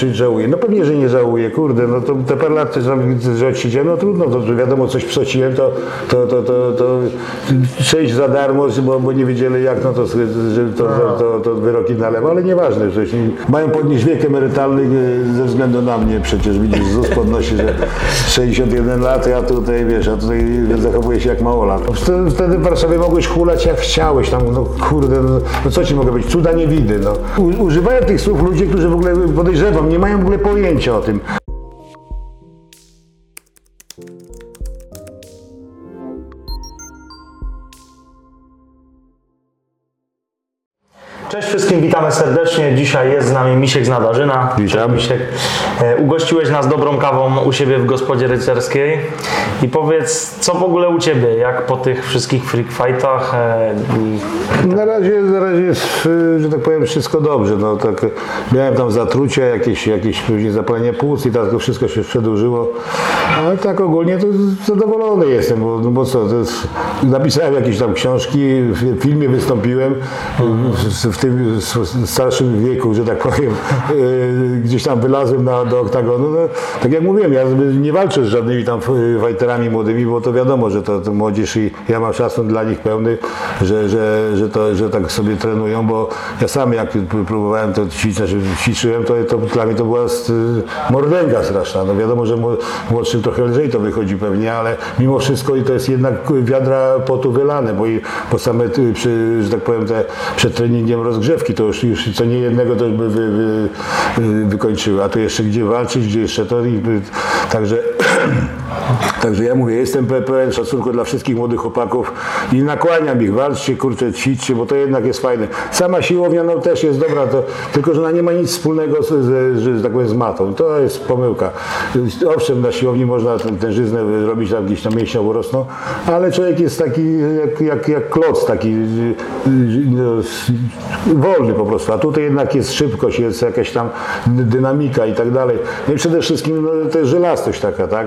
Czy żałuję? No pewnie, że nie żałuję, kurde, no to te parę lat, że, że odsiedziałem, no trudno, to wiadomo, coś psociłem, to, to, to, to, to za darmo, bo, bo nie wiedzieli jak, no to, to, to, to, to wyroki na lewo, ale nieważne, przecież mają podnieść wiek emerytalny e, ze względu na mnie, przecież widzisz, ZUS podnosi, że 61 lat, ja tutaj, wiesz, a tutaj zachowuję się jak małolat. Wtedy, wtedy w Warszawie mogłeś hulać jak chciałeś, tam, no kurde, no, no co ci mogę być, cuda nie widy, no. U, używają tych słów ludzie, którzy w ogóle podejrzewam, nie mają w ogóle pojęcia o tym. Cześć wszystkim, witamy serdecznie. Dzisiaj jest z nami Misiek z Nadarzyna. Witam. Cześć, Misiek. E, Ugościłeś nas dobrą kawą u siebie w gospodzie rycerskiej. I powiedz, co w ogóle u Ciebie, jak po tych wszystkich freak fightach e, Na razie, na razie jest, że tak powiem, wszystko dobrze. No, tak, miałem tam zatrucia, jakieś, jakieś później zapalenie płuc i tak to wszystko się przedłużyło. Ale tak ogólnie to zadowolony jestem, bo, no bo co, jest, napisałem jakieś tam książki, w filmie wystąpiłem w, w tym starszym wieku, że tak powiem, y, gdzieś tam wylazłem na, do oktagonu. No, tak jak mówiłem, ja nie walczę z żadnymi tam fajterami młodymi, bo to wiadomo, że to, to młodzież i ja mam szacun dla nich pełny, że, że, że, to, że tak sobie trenują, bo ja sam jak próbowałem to ćwiczyć, ćwiczyłem, to, to dla mnie to była mordęga straszna. No wiadomo, że mło- młodszym trochę lżej to wychodzi pewnie, ale mimo wszystko i to jest jednak wiadra potu wylane, bo, i, bo same ty- przy, że tak powiem, te przed treningiem rozgrzewki, to już, już co nie jednego to by wy, wy, wy, wykończyły, a tu jeszcze gdzie walczyć, gdzie jeszcze to i także Także ja mówię, jestem pe- pełen szacunku dla wszystkich młodych chłopaków i nakłaniam ich, walczcie, kurczę, ćwiczcie, bo to jednak jest fajne. Sama siłownia no, też jest dobra, to, tylko że ona nie ma nic wspólnego z, z, z, tak powiem, z matą. To jest pomyłka. Owszem, na siłowni można tę tężyznę robić, tam gdzieś tam mięśnia urosną, ale człowiek jest taki jak, jak, jak kloc, taki no, wolny po prostu, a tutaj jednak jest szybkość, jest jakaś tam dy- dynamika i tak dalej. No i przede wszystkim no, to jest żelastość taka, tak?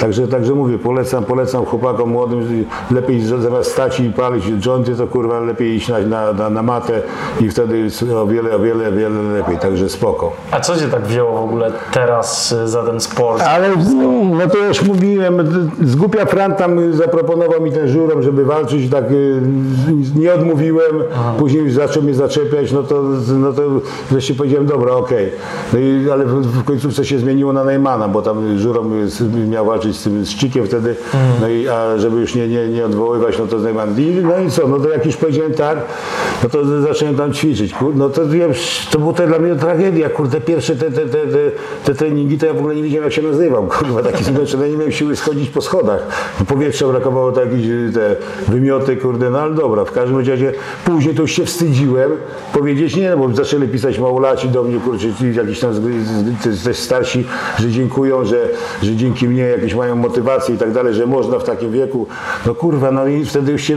Także, także mówię, polecam, polecam chłopakom młodym, lepiej zamiast stać i palić jointy, to kurwa lepiej iść na, na, na, na matę i wtedy o wiele, o wiele, wiele lepiej, także spoko. A co Cię tak wzięło w ogóle teraz y, za ten sport? Ale no to już mówiłem, z głupia Fran tam zaproponował mi ten żurem, żeby walczyć, tak y, nie odmówiłem, później zaczął mnie zaczepiać, no to, no to wreszcie powiedziałem, dobra, okej. No i, ale w, w końcówce się zmieniło na Najmana, bo tam żurom y, miał walczyć z tym Szczykiem wtedy, no i a żeby już nie, nie, nie odwoływać, no to. I, no i co, no to jak już powiedziałem tak, no to zacząłem tam ćwiczyć. No to wiem, to było to dla mnie tragedia, kurde, pierwsze te, te, te, te, treningi, to ja w ogóle nie wiedziałem jak się nazywam, kurwa, taki zmęczony, nie miałem siły schodzić po schodach. Powietrza brakowało, to jakieś y, te wymioty, kurde, no ale dobra, w każdym razie później to już się wstydziłem powiedzieć nie, no bo zaczęli pisać małolaci do mnie, kurczę, jakiś tam z- z- z- też starsi, że dziękują, że, że dzięki mnie jakieś mają motywację i tak dalej, że można w takim wieku, no kurwa, no i wtedy już się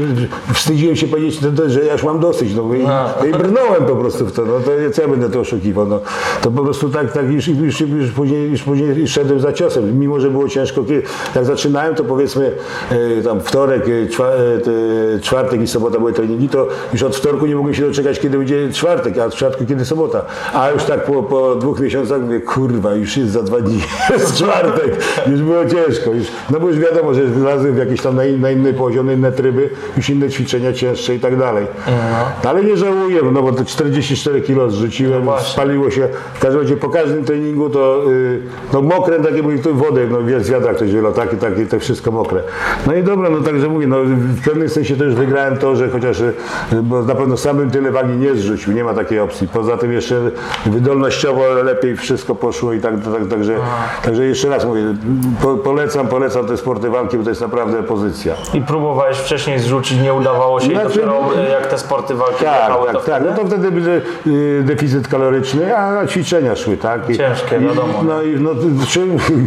wstydziłem się powiedzieć, no że ja już mam dosyć, no i, no. i brnąłem po prostu w to, no to co ja będę to oszukiwał, no. To po prostu tak, tak już, już, już, później, już później szedłem za ciosem, mimo, że było ciężko, kiedy, jak zaczynałem, to powiedzmy e, tam wtorek, e, e, te, czwartek i sobota były treningi, to już od wtorku nie mogłem się doczekać, kiedy będzie czwartek, a od czwartku kiedy sobota, a już tak po, po dwóch miesiącach mówię, kurwa, już jest za dwa dni, jest czwartek, już było ciężko, już, no bo już wiadomo, że wylazłem w jakieś tam na, in, na inny poziom, inne tryby, już inne ćwiczenia cięższe i tak dalej. No, ale nie żałuję, no bo te 44 kilo zrzuciłem, właśnie. spaliło się, w każdym razie po każdym treningu to y, no mokre, takie mówię, to wodę, no z wiadra ktoś wylał, takie, takie, to wszystko mokre. No i dobra, no także mówię, no w pewnym sensie to już wygrałem to, że chociaż, y, bo na pewno samym tyle wagi nie zrzucił, nie ma takiej opcji. Poza tym jeszcze wydolnościowo lepiej wszystko poszło i tak, tak także, także jeszcze raz mówię, po, polecam, polecam te sporty walki, bo to jest naprawdę pozycja. I próbowałeś wcześniej zrzucić, nie udawało się Znaczy- i dopiero y, jak te sporty walki Tak, tak, to tak. No to wtedy był y, deficyt kaloryczny, a ćwiczenia szły, tak? I, Ciężkie, i, wiadomo. No i no, czy,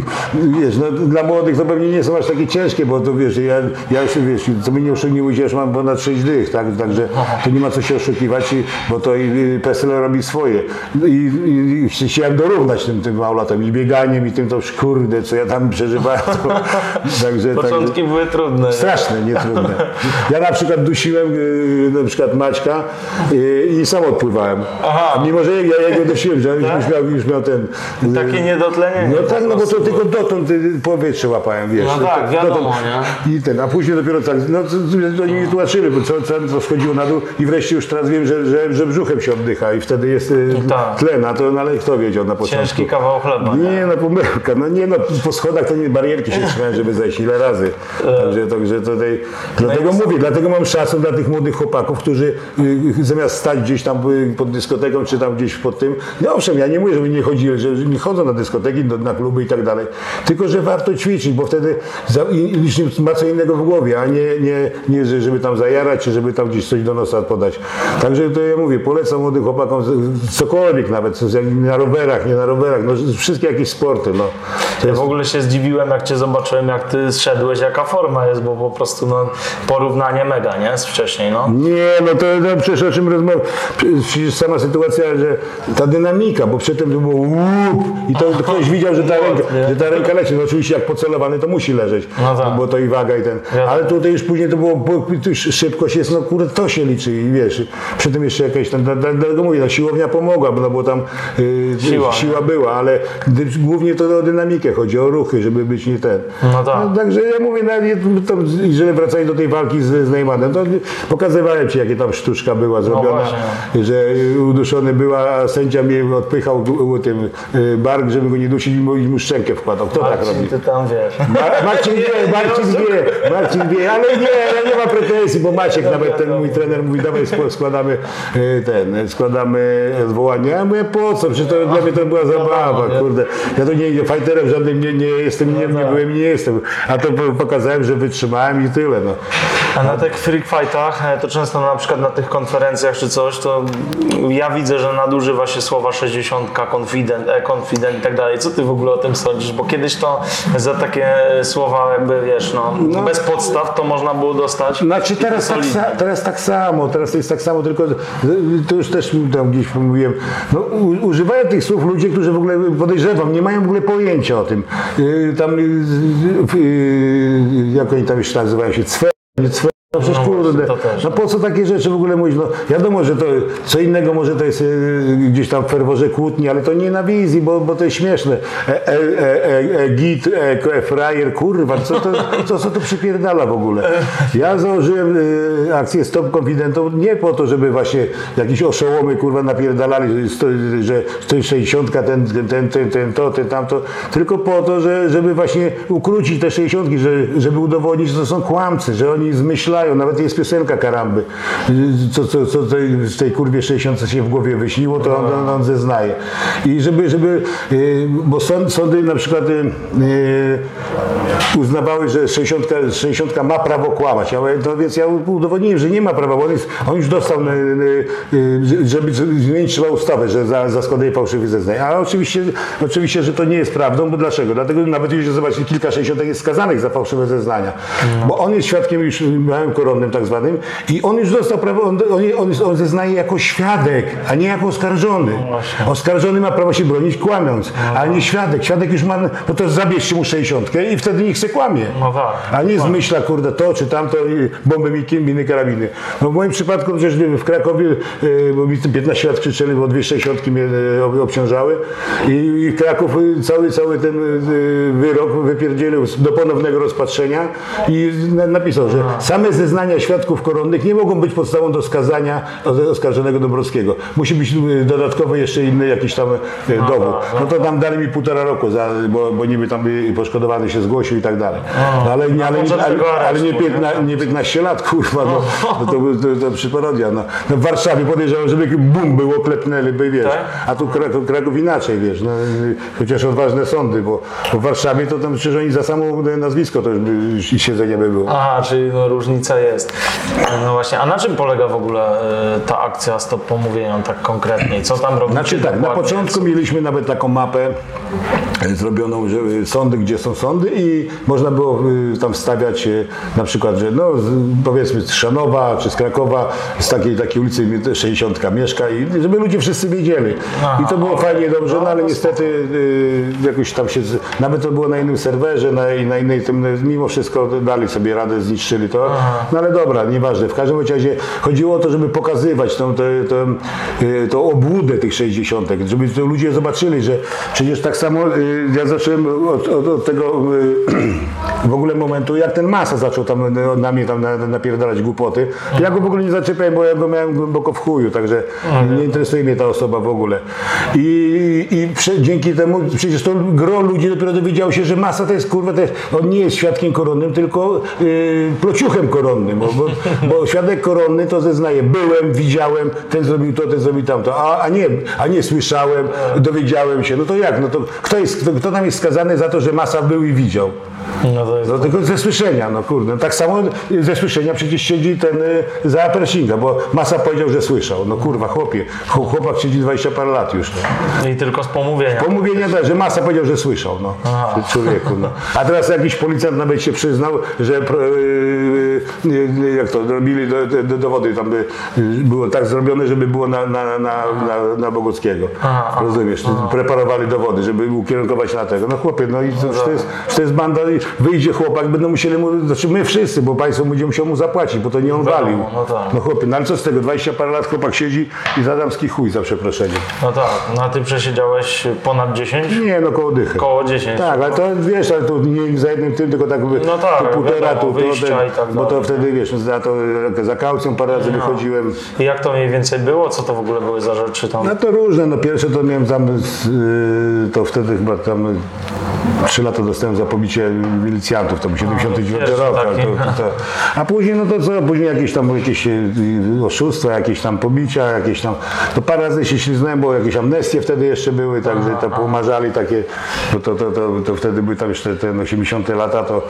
wiesz, no, dla młodych to pewnie nie są aż takie ciężkie, bo to wiesz, ja, ja już wiesz, co mnie nie już mam ponad 6 dych, tak? Także to nie ma co się oszukiwać, i, bo to i PESEL robi swoje. I, i, i chciałem dorównać tym, tym małolatom i bieganiem i tym to kurde, co ja tam przeżywałem, także, Początki były trudne. Straszne, nie trudne. Ja na przykład dusiłem y, na przykład Maćka y, i sam odpływałem. Aha. Mimo, że ja jego dusiłem, że on już, miał, już miał ten... y, Takie niedotlenienie. No tak, no bo to tylko dotąd powietrze łapałem, wiesz. No tak, wiadomo, I ten, a później dopiero tak, no to, mi tłumaczyli, bo co, co, schodziło na dół i wreszcie już teraz wiem, że, że, że brzuchem się oddycha i wtedy jest y, tak. tlen, a to no, ale kto wiedział na początku. Ciężki kawał chleba. Nie? Nie, no pomyłka, no nie no, po schodach to nie barierki się trzymałem, żeby zejść ile razy. Także, także tutaj, dlatego mówię, dlatego mam szacun dla tych młodych chłopaków, którzy y, zamiast stać gdzieś tam y, pod dyskoteką, czy tam gdzieś pod tym, no owszem, ja nie mówię, żeby nie chodzili, że nie chodzą na dyskoteki, na kluby i tak dalej, tylko, że warto ćwiczyć, bo wtedy i ma co innego w głowie, a nie, nie, nie że- żeby tam zajarać, czy żeby tam gdzieś coś do nosa podać. Także to ja mówię, polecam młodym chłopakom cokolwiek nawet, na rowerach, nie na rowerach, no wszystkie jakieś sporty, no. Ja w ogóle się zdziwiłem, jak cię zobaczyłem, jak ty zszedłeś, jaka forma jest, bo po prostu no, porównanie mega, nie? Z wcześniej, no. Nie, no to no, przecież o czym rozmawiam? Sama sytuacja, że ta dynamika, bo przedtem to było łup i to ktoś widział, że ta ręka, że ta ręka leci. No oczywiście jak pocelowany to musi leżeć, No tak. bo to i waga i ten. Ale tutaj już później to było, bo szybkość jest, no kurde, to się liczy i wiesz, przy tym jeszcze jakaś tam, dla- dla- dlatego mówię, no siłownia pomogła, no bo tam yy, Siła, siła była, ale dy, głównie to o dynamikę chodzi, o ruchy, żeby być nie ten. No tak. Także ja mówię, nawet to, jeżeli wracając do tej walki z, z Neymanem, to pokazywałem Ci, jakie tam sztuczka była zrobiona, właśnie. że uduszony była, a sędzia mnie odpychał du- tym y, bark, żeby go nie dusić i mu- mu szczękę wkładał. Kto tak Marcin, robi? ty tam wiesz. Ma- Marcin wie, Marcin wie, Marcin wie, ale nie, ale nie ma pretensji, bo Maciek, nawet ten mój trener mówi, dawaj sk- składamy y, ten, składamy odwołanie. Ja mówię, po co? Przecież to dla mnie to była zabawa, kurde. Ja to nie, nie fighterem żadnym nie, nie jestem, nie, nie i nie jestem. A to po- pokazałem, że wytrzymałem i tyle, no. A na tych freak fightach, e, to często na przykład na tych konferencjach czy coś, to ja widzę, że nadużywa się słowa 60, confident, e, confident i tak dalej. Co ty w ogóle o tym sądzisz? Bo kiedyś to za takie słowa jakby, wiesz, no, bez podstaw to można było dostać. Znaczy teraz tak, sa, teraz tak samo, teraz jest tak samo, tylko y, to już też tam gdzieś mówiłem, no, używają tych słów ludzie, którzy w ogóle podejrzewam, nie mają w ogóle pojęcia o tym. Y, tam, y, jak oni tam jeszcze nazywają się, cwe, nie cwe. No przecież No kurde, też, no po co takie rzeczy w ogóle mówić? No wiadomo, że to co innego może to jest y, gdzieś tam w ferworze kłótni, ale to nie na wizji, bo, bo to jest śmieszne. E, e, e, e, e, git, e, e, frajer, kurwa, co to, co, co to przypierdala w ogóle? Ja założyłem y, akcję Stop Confidentą nie po to, żeby właśnie jakieś oszołomy kurwa napierdalali, że 160, ten, ten, ten, ten, ten, to, ten, tamto, tylko po to, że, żeby właśnie ukrócić te 60, że, żeby udowodnić, że to są kłamcy, że oni zmyślają, nawet jest piosenka Karamby, co, co, co tej, z tej kurwie 60 się w głowie wyśniło, to on, on, on zeznaje. I żeby, żeby y, bo sąd, sądy na przykład y, y, uznawały, że 60, 60 ma prawo kłamać, ale to więc ja udowodniłem, że nie ma prawa, bo on, jest, on już dostał, żeby zmienić trzeba ustawę, że za, za składanie fałszywych zeznań. A oczywiście, oczywiście, że to nie jest prawdą, bo dlaczego? Dlatego nawet już zobaczcie, kilka 60 jest skazanych za fałszywe zeznania, bo on jest świadkiem już małym koronnym tak zwanym i on już dostał prawo, on, on, on, on zeznaje jako świadek, a nie jako oskarżony. Oskarżony ma prawo się bronić kłamiąc, a nie świadek. Świadek już ma, no to zabierzcie mu 60 i wtedy niech se kłamie. No tak. A nie zmyśla, kurde, to czy tamto, i bomby miki, miny karabiny. No w moim przypadku przecież w Krakowie, e, bo mi 15 lat krzyczeli, bo dwie 60 mnie ob- obciążały i, Kraków e, cały, cały ten wyrok wypierdzielił do ponownego rozpatrzenia i na, napisał, że same zeznania świadków koronnych nie mogą być podstawą do skazania os- oskarżonego Dąbrowskiego. Musi być e, dodatkowo jeszcze inny jakiś tam e, dowód. No to tam dali mi półtora roku, za, bo, bo niby tam e, poszkodowany się zgłosił i tak dalej. No, ale, nie, ale, ale, ale nie, nie? 15, nie 15 lat, kurwa, no, no to, to, to przy parodia. No. no w Warszawie podejrzewam, żeby bum było, klepnęli by, wiesz, Tak? a tu Kraków, Kraków inaczej, wiesz, no, y, chociaż odważne sądy, bo, bo w Warszawie to tam przecież oni za samo nazwisko to już siedzenie by było. Aha, czyli no, różnica jest. No właśnie, a na czym polega w ogóle e, ta akcja Stop Pomówieniom tak konkretnie? Co tam robicie Znaczy tak, na początku mieliśmy nawet taką mapę, zrobioną że, y, sądy, gdzie są sądy i można było tam wstawiać na przykład, że no powiedzmy z Szanowa czy z Krakowa, z takiej, takiej ulicy 60 mieszka i żeby ludzie wszyscy wiedzieli. I to było fajnie, dobrze, no ale niestety y, jakoś tam się, nawet to było na innym serwerze, na, na innej tym, mimo wszystko dali sobie radę, zniszczyli to. No ale dobra, nieważne. W każdym razie chodziło o to, żeby pokazywać tą, tą, tą, y, tą obłudę tych 60 żeby to ludzie zobaczyli, że przecież tak samo y, ja zacząłem od, od, od tego y, w ogóle momentu, jak ten Masa zaczął tam y, na mnie tam na, napierdalać głupoty. Ja go w ogóle nie zaczepiałem, bo ja go miałem głęboko w chuju, także nie interesuje mnie ta osoba w ogóle. I, i dzięki temu przecież to gro ludzi dopiero dowiedziało się, że Masa to jest kurwa, to jest, on nie jest świadkiem koronnym, tylko y, plociuchem koronnym, bo, bo, bo świadek koronny to zeznaje, byłem, widziałem, ten zrobił to, ten zrobił tamto, a, a, nie, a nie słyszałem, dowiedziałem się. No to jak? No to kto, jest, kto, kto tam jest skazany za to, że Masa był i widział? No to jest... No tylko ze słyszenia, no kurde. Tak samo ze słyszenia przecież siedzi ten y, za Pershinga, bo Masa powiedział, że słyszał. No kurwa, chłopie, Chł- chłopak siedzi 20 parę lat już. No. I tylko z pomówienia. Pomówienia też, że Masa powiedział, że słyszał, no. Człowieku, no. A teraz jakiś policjant nawet się przyznał, że pro- yy, yy, jak to, robili do, do, do dowody, tam by yy, było tak zrobione, żeby było na, na, na, na, na Boguckiego. Aha. Rozumiesz? Preparowali dowody, żeby ukierunkować na tego. No chłopie, no i to, że to, jest, to jest banda, wyjdzie chłopak, będą musieli mu, znaczy my wszyscy, bo państwo będzie musiało mu zapłacić, bo to nie on walił. no tak. No chłopie, no ale co z tego, 20 parę lat chłopak siedzi i za damski chuj za przeproszeniem. No tak, no a ty przesiedziałeś ponad 10? Nie, no koło dychy. Koło 10. Tak, ale to wiesz, ale to nie za jednym tym, tylko tak No tak, to półtora, wiadomo, tu, to, ten, tak bo to wtedy wiesz, za to za kaucją parę razy wychodziłem. I jak to mniej więcej było? Co to w ogóle były za rzeczy tam? No to różne, no pierwsze to miałem tam, y, to wtedy chyba tam trzy lata dostałem za pobicie milicjantów, to był 79 pierwszy rok, to, to, to, a później no to co, później jakieś tam jakieś y, oszustwa, jakieś tam pobicia, jakieś tam, to parę razy się śliznąłem, bo jakieś amnestie wtedy jeszcze były, także to pomarzali takie, bo to, to, to, to wtedy były tam jeszcze te 80 lata, to,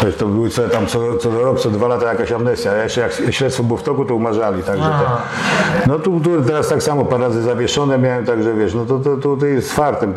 to, to były co tam co, co rok, co dwa lata jakaś amnestia, a jeszcze jak śledztwo było w toku, to umarzali, także te, no tu, tu teraz tak samo parę razy zawieszone miałem, także wiesz, no to, to, to, to jest fartem,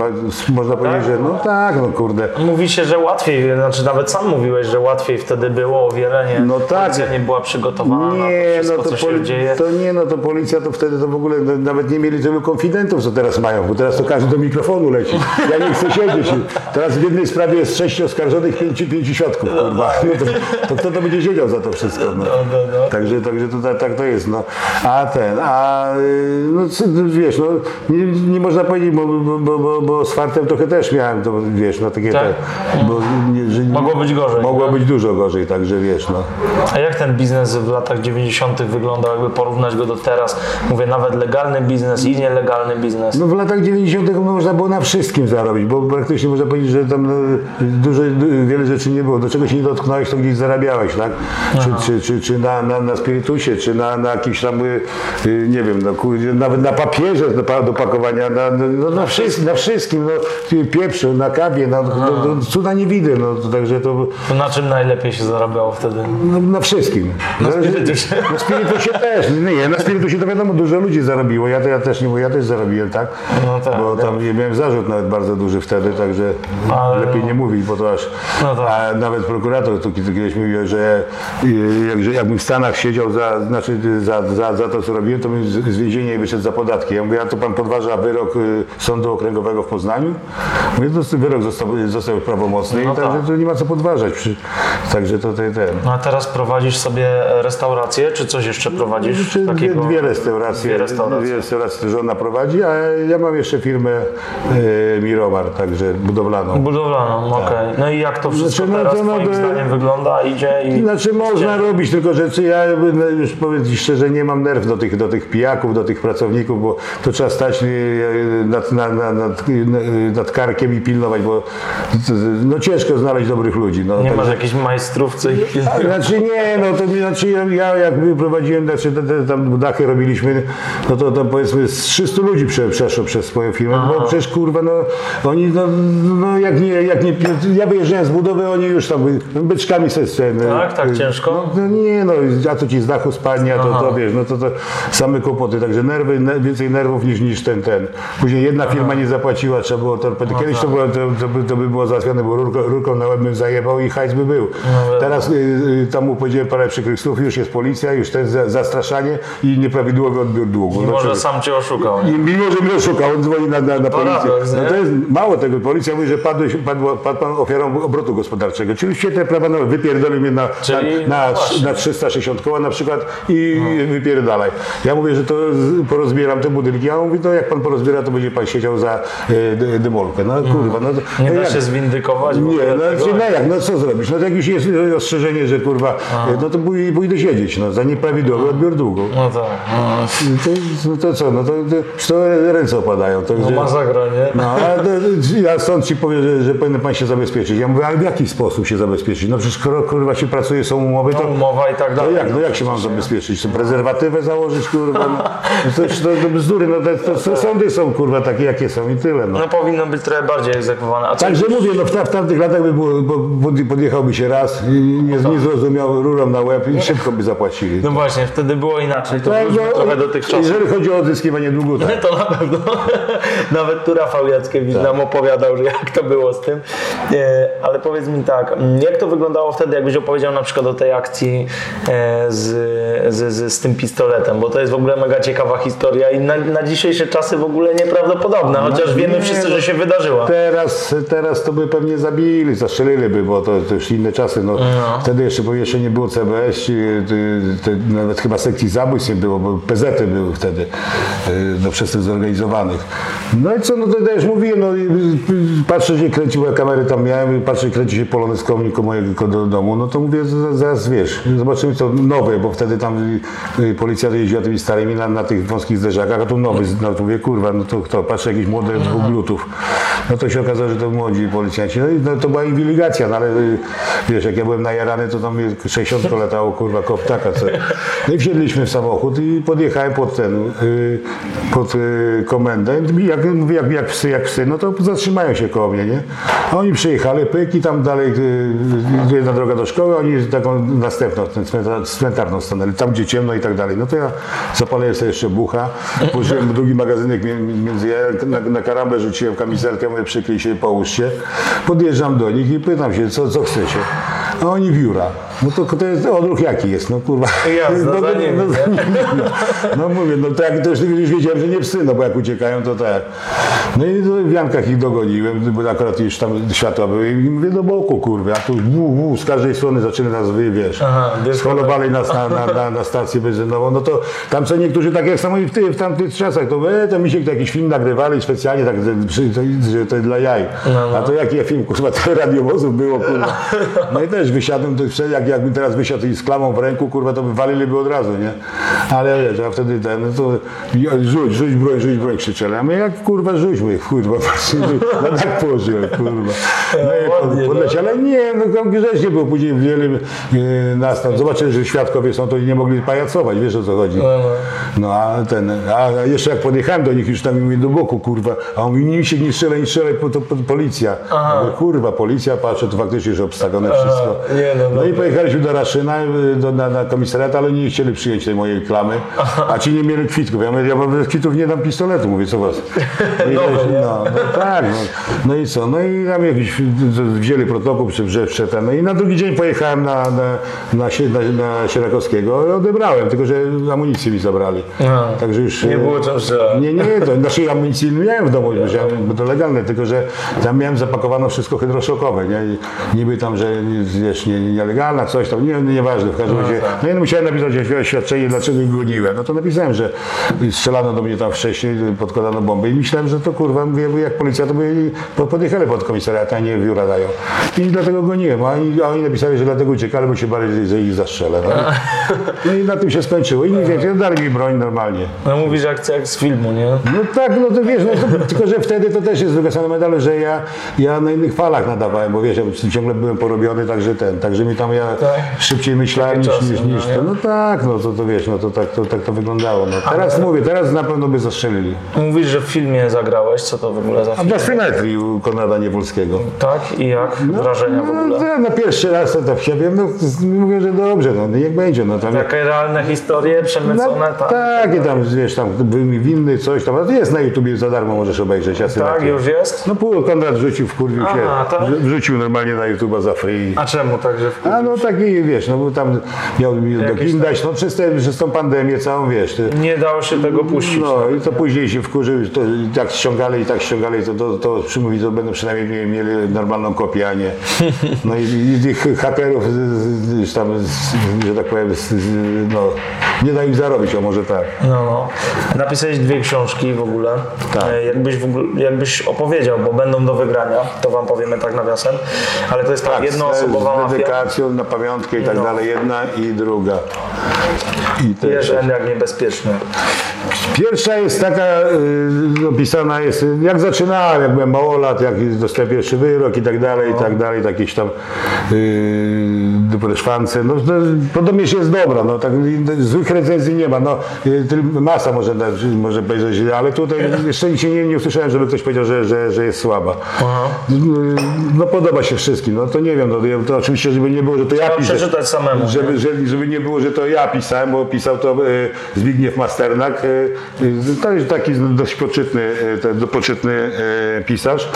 można powiedzieć, że no tak, no kurde. Mówi się, że łatwiej, znaczy nawet sam mówiłeś, że łatwiej wtedy było o wiele, nie? No tak. Policja nie była przygotowana Nie, na to wszystko, no to, co się dzieje. to nie, no to policja to wtedy to w ogóle no, nawet nie mieli tylu konfidentów, co teraz mają, bo teraz to każdy do mikrofonu leci. Ja nie chcę siedzieć. Teraz w jednej sprawie jest sześciu oskarżonych, pięciu, pięciu świadków, kurwa. No to, to kto to będzie siedział za to wszystko, no. no, no. Także, także to tak, tak to jest, no. A ten, a y, no wiesz, no nie, nie można powiedzieć, bo, bo, bo, bo, bo z fartem trochę też miałem to, wiesz, no takie Tak? bo nie, że, Mogło być gorzej, Mogło tak? być dużo gorzej, także wiesz, no. A jak ten biznes w latach 90. wyglądał, jakby porównać go do teraz? Mówię, nawet legalny biznes i nielegalny biznes. No w latach 90. można było na wszystkim zarobić, bo praktycznie można powiedzieć, że tam no, dużo, du- wiele rzeczy nie było. Do czego się nie dotknąłeś, to gdzieś zarabiałeś, tak? Czy, czy, czy, czy na, na, na spirytusie, czy na, na jakimś tam, y, y, nie wiem, no, nawet na papierze do, do pakowania, na, no, na, wszystkim, na wszystkim, no, pieprzu, na kawie, no, no, no, cuda nie widzę, no, to, także to To na czym najlepiej się zarabiało wtedy? no, na wszystkim. Na spirytusie. Na spirytusie też. Nie, na spirytusie to wiadomo, dużo ludzi zarobiło. Ja, to, ja też nie mówię, ja też zarobiłem, tak? No tak, Bo tam nie miałem zarzut nawet bardzo duży wtedy, także Ale lepiej nie mówić, bo to aż... No tak. A nawet prokurator tu kiedy- kiedyś mówił, że y, jak, że jakbym w Stanach siedział za, znaczy za, za, za to, co robiłem, to bym z, więzienia wyszedł za podatki. Ja mówię, a to pan podważa wyrok y, Sądu Okręgowego w Poznaniu? Mówię, to wyrok został, został prawomocny No i także tak. to nie ma co podważać. Także to ten... No a teraz prowadzisz sobie restaurację, czy coś jeszcze prowadzisz? Czy dwie, takiego? dwie restauracje, Dwie restauracje. dwie restauracje żona prowadzi, a ja mam jeszcze firmę e, Miromar, także budowlaną. Budowlaną, okej. No i jak to wszystko Znaczy, no teraz to no by- zdaniem wygląda? Idzie i... Znaczy można robić, tylko że ja no, już powiem szczerze, nie mam nerw do tych, do tych pijaków, do tych pracowników, bo to trzeba stać e, nad, nad, nad, nad, nad karkiem i pilnować, bo no ciężko znaleźć dobrych ludzi. No, Nie także- masz jakichś majstrówce A, Znaczy nie, no to znaczy ja- ja jak prowadziłem, znaczy te, te, tam dachy robiliśmy, no to, to powiedzmy z 300 ludzi prze, przeszło przez moją firmę, bo przecież kurwa, no oni, no, no jak nie, jak nie, ja wyjeżdżałem z budowy, oni już tam no, beczkami sobie ten, Tak, tak y, ciężko? No, no nie, no a to ci z dachu spadnie, a to, to wiesz, no to, to same kłopoty, także nerwy, ne, więcej nerwów niż, niż ten, ten. Później jedna firma nie zapłaciła, trzeba było torpedy. No Kiedyś tak. to, było, to, to, to by było załatwione, bo rurką, rurką na łeb bym zajebał i hajs by był. wiadomo. Teraz y, y, tam mu powiedziałem parę przykrych słów, już jest policja, już to jest za, zastraszanie i nieprawidłowy odbiór długu. No, może sam cię oszukał. nie? i mimo, że mnie oszukał, on dzwoni na, na, na policję. No to jest mało tego. Policja mówi, że padłeś, padło, padł pan ofiarą obrotu gospodarczego. Czyli świetne prawa, no, wypierdolił mnie na, Czyli- na, no na, na 360 koła na przykład i wypierdalaj. Ja mówię, że to porozbieram te budynki, a on mówi, to jak pan porozbiera, to będzie pan siedział za dy- dymolkę. No kurwa, no, to- Nie no da jak? się zwindykować. Nie, no, tego. czy, no jak, no co zrobić? No to jak już jest ostrzeżenie, że kurwa, no to pój- pójdę siedzieć, no, za nieprawidłowy odbiór długu. No tak. No, To, no to co, no to, to, to ręce opadają. To, no masakra, nie? no, ale to, ja stąd ci powiem, że, że powinien pan się zabezpieczyć. Ja mówię, ale w jaki sposób się zabezpieczyć? No przecież kurwa się pracuje, są umowy, No, to, umowa i tak to dalej. jak, no jak się mam zabezpieczyć? To prezerwatywę założyć, kurwa? No, to, to, to bzdury, no to, to, to sądy są kurwa takie, jakie są i tyle. No. No powinno być trochę bardziej egzekwowane. A co Także mówię, no w, ta- w tamtych latach by było, bo pod- podjechałby się raz, i nie, nie zrozumiał rurą na łeb i szybko by zapłacili. No właśnie, wtedy było inaczej. To Tak, no, trochę do tych czasów. Jeżeli chodzi o odzyskiwanie długu, tak. To na pewno. Nawet tu Rafał Jackiewicz Tak. nam opowiadał, że jak to było z tym. E, Ale powiedz mi tak, jak to wyglądało wtedy, jakbyś opowiedział na przykład o tej akcji e, z, z, z, z tym pistoletem, bo to jest w ogóle mega ciekawa historia i na, na dzisiejsze czasy w ogóle nieprawdopodobne, chociaż wiemy wszyscy, no. że się wydarzyła. Teraz, teraz to by pewnie zabili, zastrzeliliby, bo to, to już inne czasy. No, Wtedy jeszcze, bo jeszcze nie było CBS, ty- nawet chyba sekcji zabójstw nie było, bo PZ były wtedy y, do przestępstw zorganizowanych. No i co, no to też mówiłem, no, y, patrzę, że kręcił, ja kamery tam miałem, patrzę, kręci się polonez koło mojego do domu, no to mówię, za- zaraz wiesz, zobaczymy co nowe, bo wtedy tam y, y, policja jeździła tymi starymi na, na tych wąskich zderzakach, a tu nowy, no to mówię, kurwa, no to kto, patrzę, jakiś młody dwóch glutów. No to się okazało, że to młodzi policjanci. No no, to była inwiligacja, no ale y, wiesz, jak ja byłem najarany, to tam mnie 60 latało, kurwa, koptaka. Co. No i wsiedliśmy w samochód i podjechałem pod ten, y, pod y, komendę. Jak, jak, jak psy, jak psy, no to zatrzymają się koło mnie, nie? A oni przyjechali, pyk i tam dalej, jedna droga do szkoły, oni taką następną, cmentarną stanęli, tam gdzie ciemno i tak dalej. No to ja zapaliłem sobie jeszcze bucha, położyłem drugi magazynek między na, na rzuciłem kamizelkę, mówię, przykryj się, połóż się. Podjeżdżam do nich i pytam się, co, co chcecie? A oni wióra. No to, to jest odruch jaki jest, no kurwa. Jasne, no, no, nie? no, no mówię, no to jak to już, już wiedziałem, że nie psy, no bo jak uciekają, to tak. No i w Jankach ich dogoniłem, bo akurat już tam światła były i mówię do boku, kurwa, a tu wu, wu, z każdej strony zaczyna nas wy, wiesz. Scholowali nas na, na, na, na stację benzynową, no to tam co niektórzy, tak jak samo i w, ty, w tamtych czasach, to e, to mi się jakiś film nagrywali specjalnie, tak, że, to, dla jaj. A to jaki ja film, kurwa, to radiowozów było, kurwa. No i też wysiadłem, to wtedy, jak, jakbym teraz wysiadł i z klamą w ręku, kurwa, to by waliliby od razu, nie? Ale wiesz, a wtedy ten, no to rzuć, rzuć broń, rzuć broń krzyczeli. A my jak kurwa rzuć, mówię, kurwa, właśnie, no tak położyłem, kurwa. No i no. podleci, ale nie, no grzecznie było później wiele yy, nas tam, zobaczyli, że świadkowie są, to nie mogli pajacować, wiesz o co chodzi. No a ten, a jeszcze jak podjechałem do nich, już tam mówię do boku, kurwa, a on mówi, nie się nie strzelaj, nie strzelaj, to, policja. Mówię, kurwa, policja, patrzę, to faktycznie już obstawione wszystko. nie, no, no i dobra. Pojechaliśmy do Raszyna, y, do, na, na komisariat, ale nie chcieli przyjąć tej mojej klamy, a ci nie mieli kwitków. Ja mówię, ja bez kwitów nie dam pistoletu, mówię, co was. No, nie? no, no tak, no. no i co, no i tam jakiś, wzięli protokół Brzewcze, ten, no i na drugi dzień pojechałem na, na, na, na, na Sierakowskiego i odebrałem, tylko że amunicję mi zabrali. Aha. Także już... Nie było czym strzelać. Nie, nie, to znaczy amunicji nie miałem w domu, bo, ja, bo to legalne, tylko że tam miałem zapakowane wszystko hydroszokowe, nie? I niby tam, że wiesz, nie, nielegalna, coś tam, nie, nieważne, w każdym razie. No i musiałem napisać oświadczenie, dlaczego ich goniłem. No to napisałem, że strzelano do mnie tam wcześniej, podkładano bomby i myślałem, że to kurwa, mówię, bo jak policja to by po- podjechali pod komisariat, a nie biura dają. I dlatego goniłem, a oni, a oni napisali, że dlatego uciekali, bo się bali, że ich zastrzelę. No, no i na tym się skończyło. I nie wiecie, dali mi broń normalnie. No mówisz jak, jak z filmu, nie? No tak, no to wiesz, no to, tylko że wtedy to też jest druga strona medalu, że ja, ja na innych falach nadawałem, bo wiesz, ja ciągle byłem porobiony, także ten, także mi tam ja Tak. szybciej myślałem niż, czasy, niż, niż no, to. No tak, no to, to wiesz, no to tak to, tak to wyglądało. No. Teraz mówię, teraz na pewno by zastrzelili. Mówisz, że w filmie zagrałeś, co to w ogóle za A film? dla symetrii u Konrada Niewolskiego. Tak? I jak? Wrażenia w No, ogóle? to na pierwszy raz to tak się wiem, no mówię, że dobrze, no niech będzie. No, tam, Takie realne historie przemycone, no, tak? tak, i tam wiesz, tam winny coś tam, ale to jest na YouTubie za darmo możesz obejrzeć. Tak, już jest? No pół Konrad wrzucił, wkurwił się, Aha, tak? wrzu- wrzucił normalnie na YouTube'a za free. A czemu także w... A no taki, wiesz, no bo tam miał mi do kin dać, no przez, te, przez tą pandemię całą, wiesz. Ty, Nie dało się tego puścić. no i to później się wkurzył, to i tak ściągali i tak ściągali, to, to, to przymówi, to będą przynajmniej mieli, normalną kopię, a nie. No i, i tych hakerów, tam, że tak powiem, no, nie da im zarobić, o może tak. No, no. Napisałeś dwie książki w ogóle. Tak. E, Jakbyś, w ogóle, jakbyś opowiedział, bo będą do wygrania, to wam powiemy tak nawiasem. Ale to jest tak, jednoosobowa z mafia. na pamiątkę i tak No. dalej, jedna i druga. I N jak niebezpieczny. Pierwsza jest taka, y, opisana jest, jak zaczynałem, jak byłem małolat, jak dostałem pierwszy wyrok i tak dalej, i tak dalej, jakieś tam yy, szwance. No, to podobnież jest dobra, no, tak, złych recenzji nie ma, no, y, masa może, dać, może powiedzieć źle, ale tutaj jeszcze nic nie, nie usłyszałem, żeby ktoś powiedział, że, że, że jest słaba. Y, No podoba się wszystkim, no to nie wiem, no, to, to oczywiście, żeby nie było, że to ja Trzeba piszę. przeczytać samemu. nie? Żeby, żeby, żeby nie było, że to ja pisałem, bo pisał to e, Zbigniew Masternak. E, e, to jest taki dość poczytny, poczytny pisarz.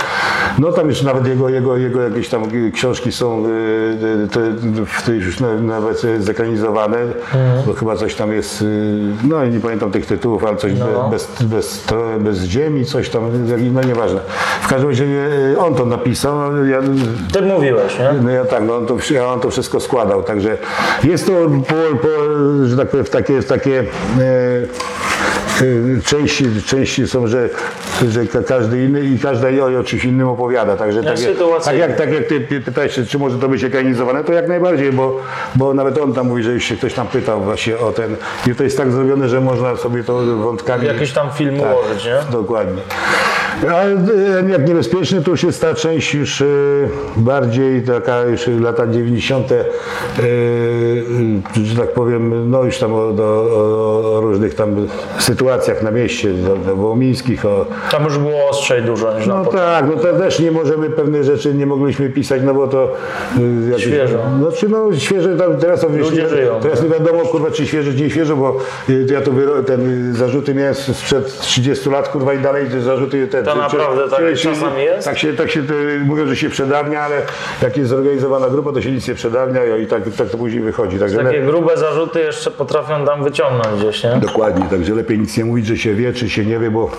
No tam już nawet jego, jego, jego jakieś tam książki są te, w tej już na- nawet zekranizowane, bo chyba coś tam jest, no i nie pamiętam tych tytułów, ale coś No. bez, bez, bez ziemi, coś tam, no nieważne. W każdym razie on to napisał, no, ja, Ty mówiłeś, nie? no ja tak, no on to, wszy- on to wszystko składał, także jest to, po, po, że tak powiem, w takie, w takie e, e, części, części są, że, że ka- każdy inny i każdy o, o czymś innym opowiada, także tak, jak- tak, jak, tak jak ty py- pytałeś, czy, może to być ekranizowane, to jak najbardziej, bo, bo nawet on tam mówi, że już się ktoś tam pytał właśnie o ten i to jest tak zrobione, że można sobie to wątkami... Jakiś tam film Tak. ułożyć, nie? Dokładnie. A e, jak niebezpieczny, to już jest ta część już e, bardziej taka już lata 90., e, że tak powiem, no już tam o, o, o różnych tam sytuacjach na mieście, wołomińskich, o, Tam już było ostrzej dużo niż na no tak, no to też nie możemy pewnych rzeczy nie mogliśmy pisać, no bo to jakieś, Świeżo. No czy no świeże tam teraz Ludzie nie- żyją. Teraz nie wiadomo kurwa czy świeże, czy nie świeżo, bo ja to ten zarzuty miałem sprzed 30 lat kurwa i dalej te zarzuty te, To czy- naprawdę tak czy- czy- czasami jest? Tak się, tak się mówią, że się przedawnia, ale jak jest zorganizowana grupa, to się nic nie przedawnia i tak, tak to później wychodzi. Także Takie le- grube zarzuty jeszcze potrafią tam wyciągnąć gdzieś, nie? Dokładnie, także lepiej nic nie mówić, że się wie, czy się nie wie, bo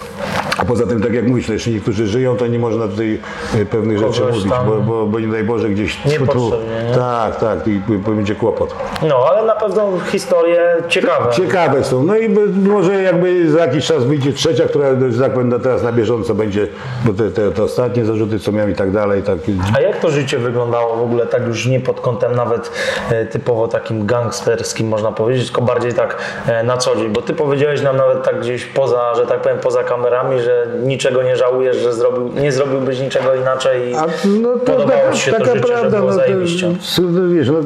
a poza tym, tak jak mówisz, jeśli niektórzy żyją, to nie można tutaj e, pewnych Kogoś rzeczy mówić, bo, bo, bo nie daj Boże gdzieś nie? Tak, tak, i będzie kłopot. No, ale na pewno historie ciekawe. Ciekawe są. No i może jakby za jakiś czas wyjdzie trzecia, która, że tak powiem, teraz na bieżąco będzie, bo te, te, te ostatnie zarzuty, co miałem i tak dalej, tak. A jak to życie wyglądało w ogóle tak już nie pod kątem nawet e, typowo takim gangsterskim można powiedzieć, tylko bardziej tak e, na co dzień, bo ty powiedziałeś nam nawet tak gdzieś poza, że tak powiem, poza kamerami, że niczego nie żałujesz, że zrobił, nie zrobiłbyś niczego inaczej i A, no to podobało taka, ci się taka to życie, prawda, że było no, to, zajebiście. s- no, wiesz, no,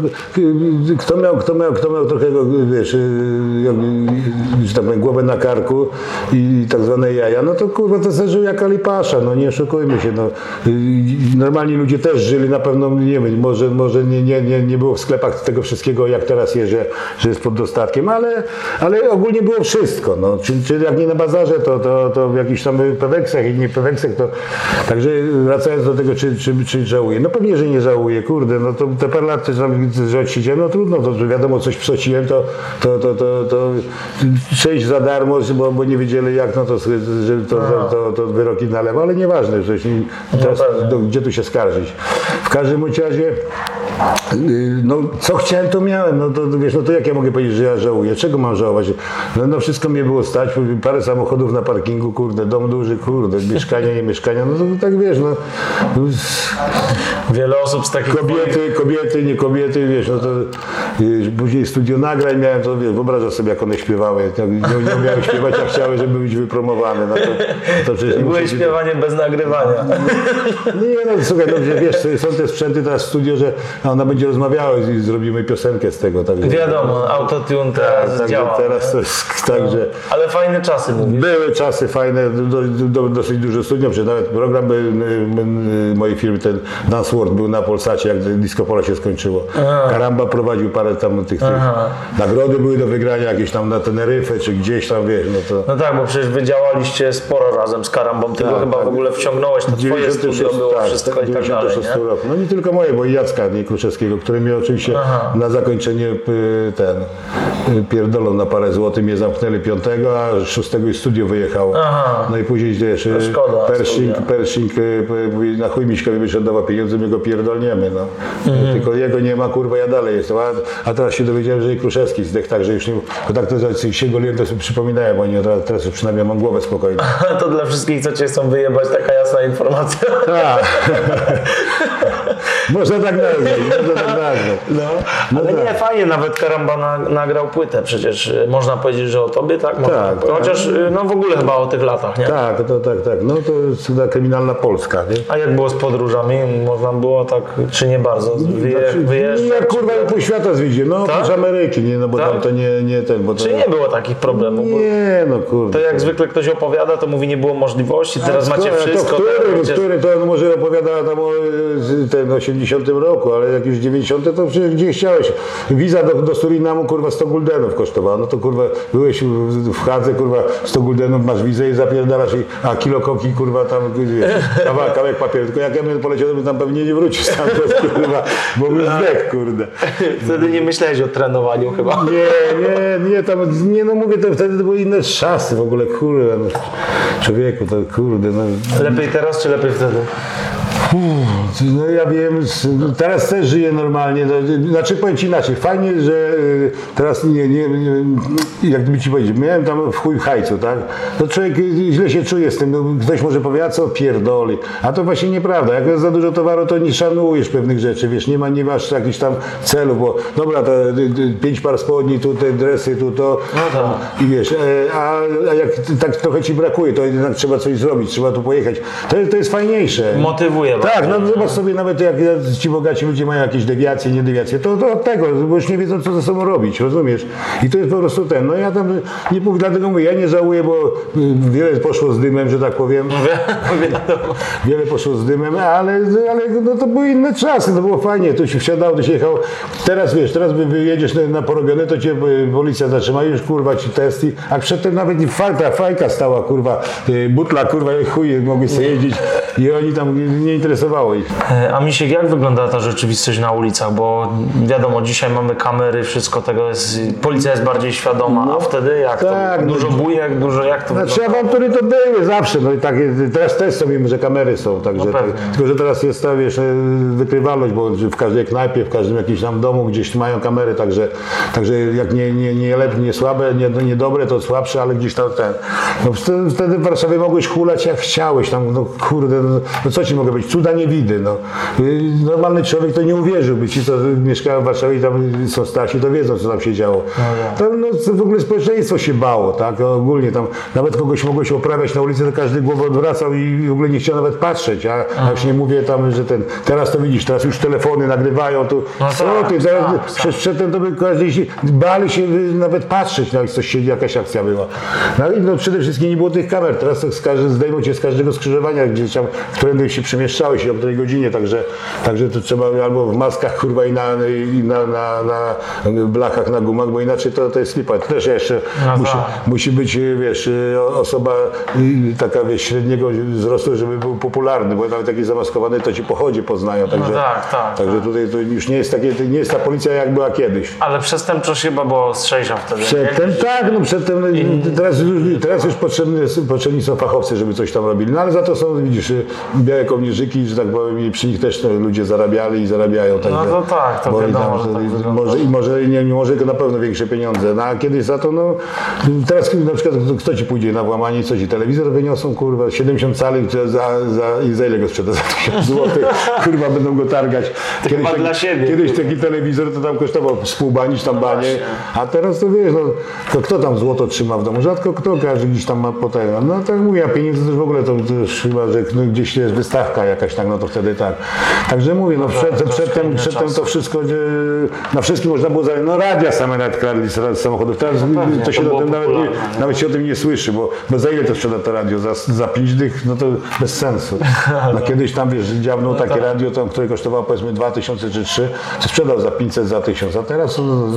kto, miał, kto, miał, kto miał trochę, wiesz, y, jak- że tak powiem, głowę na karku i tak zwane jaja, no to kurwa to zażył jak alipasza, no nie oszukujmy się, no. Y, Normalni ludzie też żyli, na pewno, nie wiem, może, może nie, nie, nie, nie było w sklepach tego wszystkiego, jak teraz jest, że, że jest pod dostatkiem, ale, ale ogólnie było wszystko, no. Czy, czy jak nie na bazarze, to, to, to w jakichś tam peweksach i nie peweksach, to także wracając do tego, czy, czy, czy żałuję, no pewnie, że nie żałuję, kurde, no to te parę lat, że odsiedziałem, no trudno, to wiadomo, coś psociłem, to, to, to, to, to przejść za darmo, bo, bo nie wiedzieli jak, no to, to, to, to, to wyroki na lewo, ale nieważne, że pewnie. do, gdzie tu się skarżyć. W każdym razie No, co chciałem, to miałem. No to wiesz, no to jak ja mogę powiedzieć, że ja żałuję? Czego mam żałować? No, no wszystko mnie było stać, parę samochodów na parkingu, kurde, dom duży, kurde, mieszkania, nie mieszkania, no to tak wiesz, no. no, Wiele osób z takich Kobiety, kobiety, nie kobiety, wiesz, no to y, później studio nagrań miałem, to wiesz, wyobrażasz sobie, jak one śpiewały. Nie, nie umiały śpiewać, a chciały, żeby być wypromowane. No to, to przecież Były śpiewanie bez nagrywania. Nie no, słuchaj, no, że wiesz, są te sprzęty teraz w studio, że ona będzie rozmawiała i zrobimy piosenkę z tego. Tak, Wiadomo, autotune teraz Także działa. teraz to jest tak, że Ale fajne czasy mówisz. były czasy fajne, do, do, dosyć dużo studiów, przecież nawet program był, y, y, mojej firmy, ten Dance World był na Polsacie, jak Disco Polo się skończyło. Karamba prowadził parę tam tych, tych nagrody były do wygrania, jakieś tam na Teneryfę, czy gdzieś tam, wiesz, no to... No tak, bo przecież wy działaliście sporo razem z Karambą, ty Tak, chyba tak. w ogóle wciągnąłeś, to twoje 96, studio było tak, wszystko i tak dalej, 96 nie? roku. No nie tylko moje, bo i Jacka nie, Kruszewskiego, który mnie oczywiście na zakończenie y, ten y, pierdolą na parę złotych, mnie zamknęli piątego, a szóstego już studio wyjechało. Aha. No i później wiesz, y, szkoda Pershing. Pershing mówi, na chuj Miśkowi wyszedł dawał pieniądze, my go pierdolniemy. No. Mhm. Tylko jego nie ma, kurwa, ja dalej jestem. A, a teraz się dowiedziałem, że i Kruszewski zdech, tak, że już nie, bo tak to się goliłem, to sobie przypominałem o nim, teraz, teraz przynajmniej mam głowę spokojną. To dla wszystkich, co cię chcą wyjebać, taka jasna informacja. Tak. Można tak nazwać, można tak nazwać. No, No ale tak. nie, fajnie, nawet Karamba na, nagrał płytę przecież. Można powiedzieć, że o tobie, tak? Można, Tak, tak. Chociaż y, no w ogóle chyba o tych latach, nie? Tak, to tak, tak. No to jest ta kryminalna Polska, nie? A jak było z podróżami? Można było tak, czy nie bardzo? Wyje, Znaczy, wyjeżdżać? ja kurwa pół świata zwiedziłem, no Tak? oprócz Ameryki, nie, no bo Tak? tam to nie, nie ten, bo to... Czy nie było takich problemów? Nie, no kurde. to jak zwykle ktoś opowiada, to mówi nie było możliwości, teraz A macie skoro- wszystko. To który, będziesz- który to może opowiada tam o y, ten 80 roku, ale jak już 90 to przecież gdzie chciałeś. Wiza do, do Surinamu kurwa 100 guldenów kosztowała. No to kurwa byłeś w, w Hadze kurwa 100 guldenów masz wizę i zapierdalasz i, a kilo koki kurwa tam wiesz, kawałek, kawałek papieru. Tylko jak ja bym poleciał, to bym tam pewnie nie wrócił stamtąd kurwa, bo bym zdechł kurde. Wtedy nie myślałeś o trenowaniu chyba. Nie, nie, nie, tam, nie no mówię, to wtedy to były inne czasy w ogóle, kurde, no, człowieku, to kurde, no, Lepiej teraz, czy lepiej wtedy? No ja wiem, teraz też żyję normalnie. No, Znaczy powiem Ci inaczej, fajnie, że y, teraz nie, nie, nie jakby Ci powiedzieć, miałem tam w chuj hajcu, tak? To człowiek y, źle się czuje z tym, no, ktoś może powie, a co pierdoli, a to właśnie nieprawda, jak jest za dużo towaru, to nie szanujesz pewnych rzeczy, wiesz, nie, ma, nie masz jakichś tam celów, bo dobra, to y, pięć par spodni, tu te dresy, tu to No tak. i wiesz, e, a, a jak tak trochę Ci brakuje, to jednak trzeba coś zrobić, trzeba tu pojechać, to, jest- to jest fajniejsze. Motywuje. Tak, no zobacz sobie nawet jak ci bogaci ludzie mają jakieś dewiacje, nie dewiacje, to, to od tego, bo już nie wiedzą co ze sobą robić, rozumiesz? I to jest po prostu ten, no ja tam nie mówię, dlatego mówię, ja nie żałuję, bo y, wiele poszło z dymem, że tak powiem, Wiadomo. wiele poszło z dymem, ale, ale no to były inne czasy, to było fajnie, tu się wsiadało, tu się jechało, teraz wiesz, teraz wy- wyjedziesz na, na porobione, to cię y, policja zatrzyma, już kurwa ci testy, a przedtem nawet fajka, fajka stała, kurwa, y, butla, kurwa, chuj, mogli sobie jeździć i oni tam nie interesowało ich. E, A Misiek, jak wygląda ta rzeczywistość na ulicach? Bo wiadomo, dzisiaj mamy kamery, wszystko tego jest, policja jest bardziej świadoma, a wtedy jak tak, to? no. Dużo bujek, dużo jak to Znaczy wygląda? awantury to były zawsze, no i tak, teraz też są, mimo że kamery są, także, No tak, tylko że teraz jest ta, wiesz, e, wykrywalność, bo w każdej knajpie, w każdym jakimś tam domu gdzieś mają kamery, także, także jak nie, nie, nie lepsze, nie słabe, nie, nie dobre, to słabsze, ale gdzieś tam ten, no wtedy, wtedy w Warszawie mogłeś hulać jak chciałeś, tam, no kurde, no, no co ci mogę być, cuda nie widy, no. Y, Normalny człowiek to nie uwierzyłby, ci co mieszkają w Warszawie i tam są starsi, to wiedzą, co tam się działo. Tam, no, w ogóle społeczeństwo się bało, tak, ogólnie tam, nawet kogoś mogłeś oprawiać na ulicy, to każdy głowę odwracał i w ogóle nie chciał nawet patrzeć, a, a już nie mówię tam, że ten, teraz to widzisz, teraz już telefony nagrywają, tu, No co tak, ty, zaraz, tak, przed, przedtem to by każdy się, bali się nawet patrzeć, no, jak coś się, jakaś akcja była. No i no, przede wszystkim nie było tych kamer, teraz to z każdy, zdejmą cię z każdego skrzyżowania, gdzie tam, którędy się przemieszczałeś i o której godzinie, także, także to trzeba albo w maskach, kurwa, i na, i na, na, na blachach, na gumach, bo inaczej to, to jest lipa. To też jeszcze No musi, tak. musi być, wiesz, osoba y, taka, wiesz, średniego wzrostu, żeby był popularny, bo nawet taki zamaskowany, to ci po chodzie poznają, także, tak, tak, także tutaj to już nie jest takie, nie jest ta policja, jak była kiedyś. Ale przestępczość chyba była ostrzejsza wtedy. Przedtem tak, no przedtem, teraz, już- teraz już potrzebni, potrzebni są fachowcy, żeby coś tam robili, no ale za to są, widzisz, białe kołnierzyki że tak powiem, i przy nich też no, ludzie zarabiali i zarabiają. Tak, No to tak, to wiadomo, że tak może, I może, nie, może na pewno większe pieniądze. No a kiedyś za to, no, teraz na przykład kto ci pójdzie na włamanie, co ci, telewizor wyniosą, kurwa, 70 cali za, za, i za ile go sprzeda? Za 1000 zł, kurwa, będą go targać. chyba dla siebie, Kiedyś taki telewizor to tam kosztował z pół bani, czy tam banie, właśnie. a teraz to wiesz, no, to kto tam złoto trzyma w domu? Rzadko kto, każdy gdzieś tam ma potęgę. No tak mówię, a pieniędzy to już w ogóle to, to już chyba, że no, gdzieś jest wystawka jakaś tak, no to wtedy tak. Także mówię, no przed, troszkę przedtem, przedtem to wszystko, na wszystkim można było zarobić, no radia same nawet kradli z samochodów. Teraz pewnie, to się to tym nawet, nie, nawet się o tym nie słyszy, bo, bo za ile to sprzeda to radio? Za, za 5 dych? No to bez sensu. No kiedyś tam, wiesz, dziabnął takie tak. radio, to, które kosztowało powiedzmy 2000 czy 3, to sprzedał za 500, za 1000, a teraz no,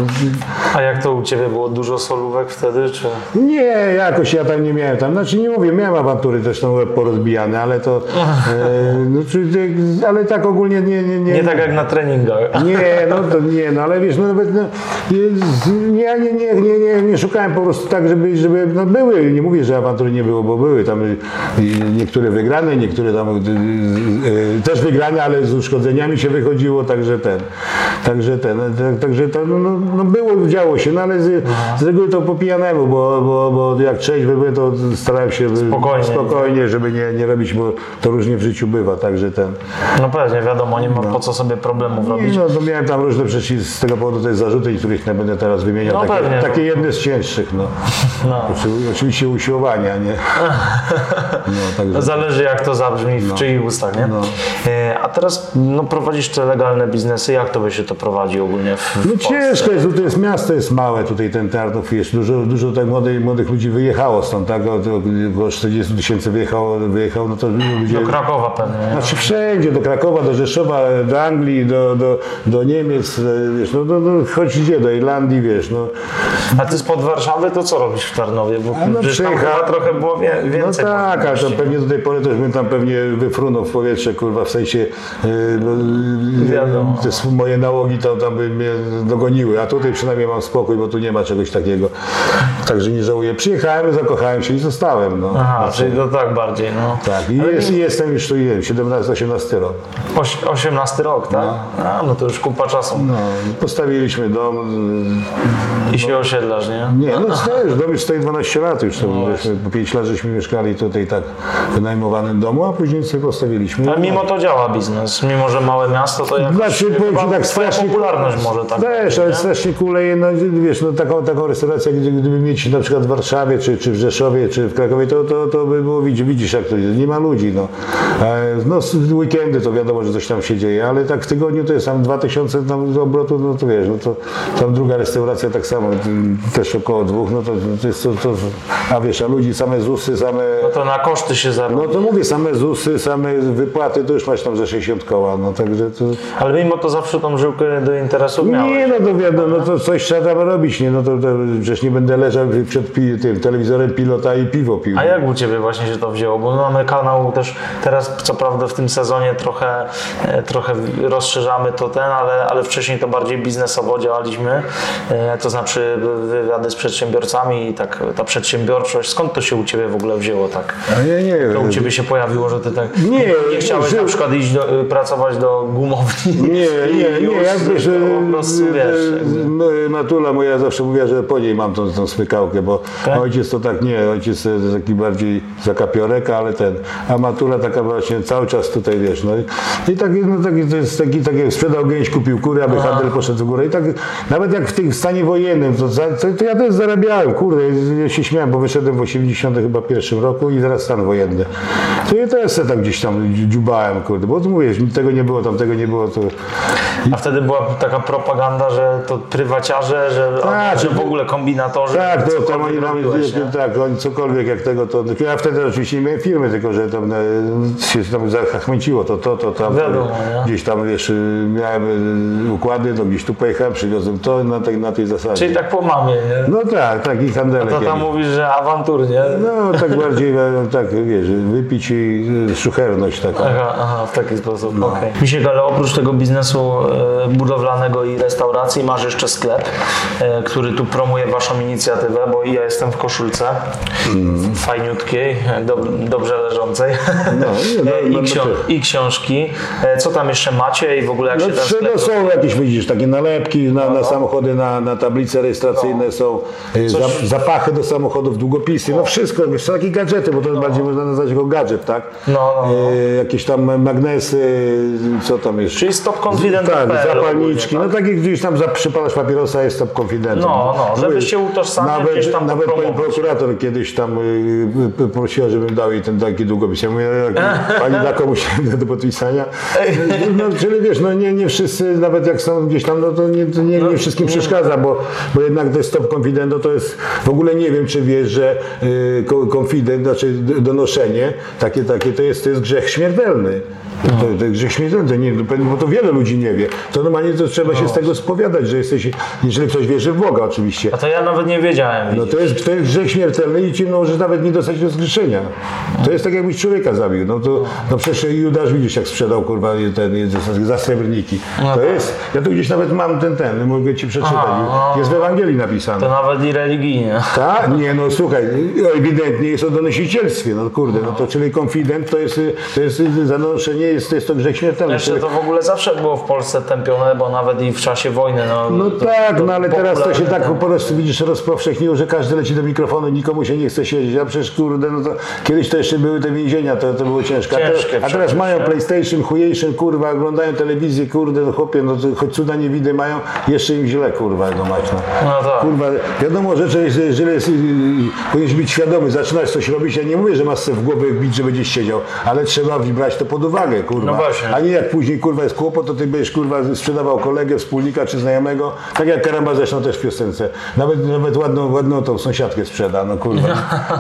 A jak to u Ciebie było? Dużo solówek wtedy, czy? nie, jakoś ja tam nie miałem tam, znaczy nie mówię, miałem awantury też tam porozbijane, ale to, e, no, czy, ale tak ogólnie nie, nie, nie, Nie tak jak na treningach. nie, no to nie, no ale wiesz, no nawet no, nie, ja nie, nie, nie, nie, nie szukałem po prostu tak, żeby, żeby no były, nie mówię, że awantury nie było, bo były tam y, y, niektóre wygrane, niektóre tam y, y, też wygrane, ale z uszkodzeniami się wychodziło, także ten, także ten, tak, także to, no, no, no było, działo się, no ale z, z reguły to po pijanemu, bo, bo, bo jak trzeźwy byłem, to starałem się Spokojnie. spokojnie żeby nie, nie robić, bo to różnie w życiu bywa, także ten. No pewnie, wiadomo, nie ma po co sobie problemów robić. Nie, no to miałem tam różne przecież z tego powodu te zarzuty, których nie będę teraz wymieniał. No takie, pewnie. takie jedne z cięższych, no. No. Oczy- Oczywiście usiłowania, nie? No, także, Zależy jak to zabrzmi w czyich ustach, nie? No. E, A teraz no, prowadzisz te legalne biznesy, jak to by się to prowadzi ogólnie w, w no ciężko jest, to jest miasto jest małe tutaj ten Tarnów, jest dużo, dużo tak młodych, młodych ludzi wyjechało stąd, tak? Około 40 tysięcy wyjechało, wyjechało, no to ludzie... Do Krakowa pewnie, nie? Znaczy wszędzie, do Krakowa, do Rzeszowa, do Anglii, do, do, do Niemiec, e, wiesz, no, no, no chodź gdzie, do Irlandii, wiesz, no. A ty spod Warszawy to co robisz w Tarnowie? Bo A no trochę było wie, No więcej. tak, ale to pewnie do tej pory też bym tam pewnie wyfrunął w powietrze, kurwa, w sensie yy, no, Wiadomo. te moje nałogi tam, tam by mnie dogoniły, a tutaj przynajmniej mam spokój, bo tu nie ma czegoś takiego. Także nie żałuję. Przyjechałem, zakochałem się i zostałem. No. Aha, No, czyli to tak bardziej, no. tak, i, jest, i jestem już tu, nie wiem, 17-18 rok. Oś, 18 rok, tak? A, no to już kupa czasu. No, postawiliśmy dom. I się osiedlasz, nie? Nie, no też, dom już stoi 12 lat już, to żeśmy, po 5 lat żeśmy mieszkali tutaj tak w wynajmowanym domu, a później sobie postawiliśmy. Ale mimo to działa biznes, mimo że małe miasto, to jakoś Znaczy, powiem ci tak, strasznie- popularność może tak być, ale nie? strasznie kuleje, no wiesz, no taką, taką restaurację, gdy, gdyby mieć na przykład w Warszawie, czy, czy w Rzeszowie, czy w Krakowie, to, to, to by było, widzisz, widzisz jak to jest, nie ma ludzi, no. No weekendy to wiadomo, że coś tam się dzieje, ale tak w tygodniu to jest tam 2000 tam obrotu, no to wiesz, no to tam druga restauracja tak samo, y, też około dwóch, no to, to jest to, to, a wiesz, a ludzi same ZUSy, same... No to na koszty się zarobi. No to mówię, same ZUSy, same wypłaty, to już masz tam ze 60 koła, no także to... Ale mimo to zawsze tą żyłkę do interesów miałeś. Nie, no to wiadomo, no to coś trzeba tam robić, nie? No to, to przecież nie będę leżał przed pi, tym telewizorem pilota i piwo pił. A jak u Ciebie właśnie się to wzięło? Bo my mamy kanał też teraz, co prawda w tym sezonie trochę, e, trochę rozszerzamy to ten, ale, ale wcześniej to bardziej biznesowo działaliśmy, e, to znaczy wywiady z przedsiębiorcami i tak ta przedsiębiorczość. Skąd to się u Ciebie w ogóle wzięło tak? Ja nie To u wiem. Ciebie się pojawiło, że Ty tak Nie, nie chciałeś żył- na przykład iść do, pracować do gumowni? Nie, nie, nie, już ja wiesz, to po prostu wiesz. jakby- Matula moja zawsze mówiła, że po niej mam tą, tą smykałkę, bo Tak? ojciec to tak nie, ojciec to taki bardziej zakapiorek, ale ten, a Matula taka właśnie cały czas tutaj, wiesz, no i, i taki, no taki, to jest taki, tak jak sprzedał gęś, kupił kurę, aby handel poszedł w górę i tak, nawet jak w tym stanie wojennym, to, to, to ja też zarabiałem, kurde, ja się śmiałem, bo wyszedłem w 80 chyba pierwszym roku i teraz stan wojenny. To ja też se tam gdzieś tam dziubałem, kurde, bo tu mówisz, tego nie było, tam tego nie było, to... A wtedy była taka propaganda, że to prywaciarze, że, Tak, że w to- ogóle kombinatorzy. Tak, to, tam oni nie? tak, oni cokolwiek jak tego, to ja wtedy oczywiście nie miałem firmy, tylko że tam e, się tam zachmęciło to, to, to, tam, Wiadomo, nie? gdzieś tam, wiesz, y, miałem y, układy, to gdzieś tu pojechałem, przywiozłem to na tej, na tej zasadzie. Czyli tak po mamie, nie? No tak, tak i handelek. To tam mówisz, że awanturnie. No tak bardziej, e, tak wiesz, wypić i szucherność taka. Aha, aha, w taki sposób. No. okej. Misiek, ale oprócz tego biznesu e, budowlanego i restauracji masz jeszcze sklep, e, który tu promuje waszą inicjatywę, bo ja jestem w koszulce Mm. fajniutkiej, dob, dobrze leżącej. No, nie, no, E, no, też. i książki. E, Co tam jeszcze macie i w ogóle jak No, się ten trzy- sklep... no są jakieś, widzisz, takie nalepki na, No, na samochody, na, na tablice rejestracyjne są, y, za, zapachy do samochodów, długopisy, no wszystko, wiesz, są takie gadżety, bo to bardziej można nazwać jako gadżet, tak? No, no, no. Y, jakieś tam magnesy, co tam jeszcze? Czyli stop confident. Tak, zapalniczki, no takie gdzieś tam przypalasz papierosa jest top confidentem. No, no, żeby się utożsamiać, nawet, gdzieś tam Nawet pani prokurator kiedyś tam y, y, prosiła, żebym dał jej ten taki długopis. Ja mówię, pani da komuś do podpisania. No, czyli wiesz, no nie, nie wszyscy, nawet jak są gdzieś tam, no to nie, to nie, nie wszystkim przeszkadza, bo, bo jednak to jest top confident, no to jest, w ogóle nie wiem, czy wiesz, że y, confident, znaczy donoszenie, takie, takie, to jest, to jest grzech śmiertelny. To, to jest grzech śmiertelny, nie, bo to wiele ludzi nie wie. To normalnie to trzeba się z tego spowiadać, że jesteś, jeżeli ktoś wierzy w Boga oczywiście. A to ja nawet nie wiedziałem. No to jest, to jest grzech śmiertelny i ci możesz nawet nie dostać rozgrzeszenia. To jest tak jakbyś człowieka zabił. No to no przecież Judasz widzisz jak sprzedał kurwa ten za- za srebrniki. To jest, ja tu gdzieś nawet mam ten ten, mogę ci przeczytać. Aha, no. Jest w Ewangelii napisane. To nawet i religijnie. Tak? Nie, no słuchaj, ewidentnie jest o donosicielstwie, no kurde, no to czyli konfident to jest, to jest zanoszenie, jest, to jest to grzech śmiertelny. Jeszcze to w ogóle zawsze było w Polsce tępione, bo nawet i w czasie wojny. No, No to- tak, to no ale teraz to się tak po prostu widzisz rozpowszechniło, że każdy leci do mikrofonu, nikomu się nie chce siedzieć. A przecież kurde, no to kiedyś to jeszcze były te więzienia, to, to było ciężkie. A, Ciężkie a teraz mają? PlayStation, chujejszyn, kurwa, oglądają telewizję, kurde, no chłopie, no to choć cuda nie widy mają, jeszcze im źle, kurwa, no mać, no. No tak. Kurwa, wiadomo, że, że, że, że jest, y, y, powinieneś być świadomy, zaczynasz coś robić, ja nie mówię, że masz sobie w głowę wbić, że będziesz siedział, ale trzeba brać to pod uwagę, kurwa. No właśnie. A nie jak później, kurwa, jest kłopot, to ty będziesz, kurwa, sprzedawał kolegę, wspólnika czy znajomego, tak jak Karamba zresztą też w piosence. Nawet, nawet ładną, ładną tą sąsiadkę sprzeda, no kurwa.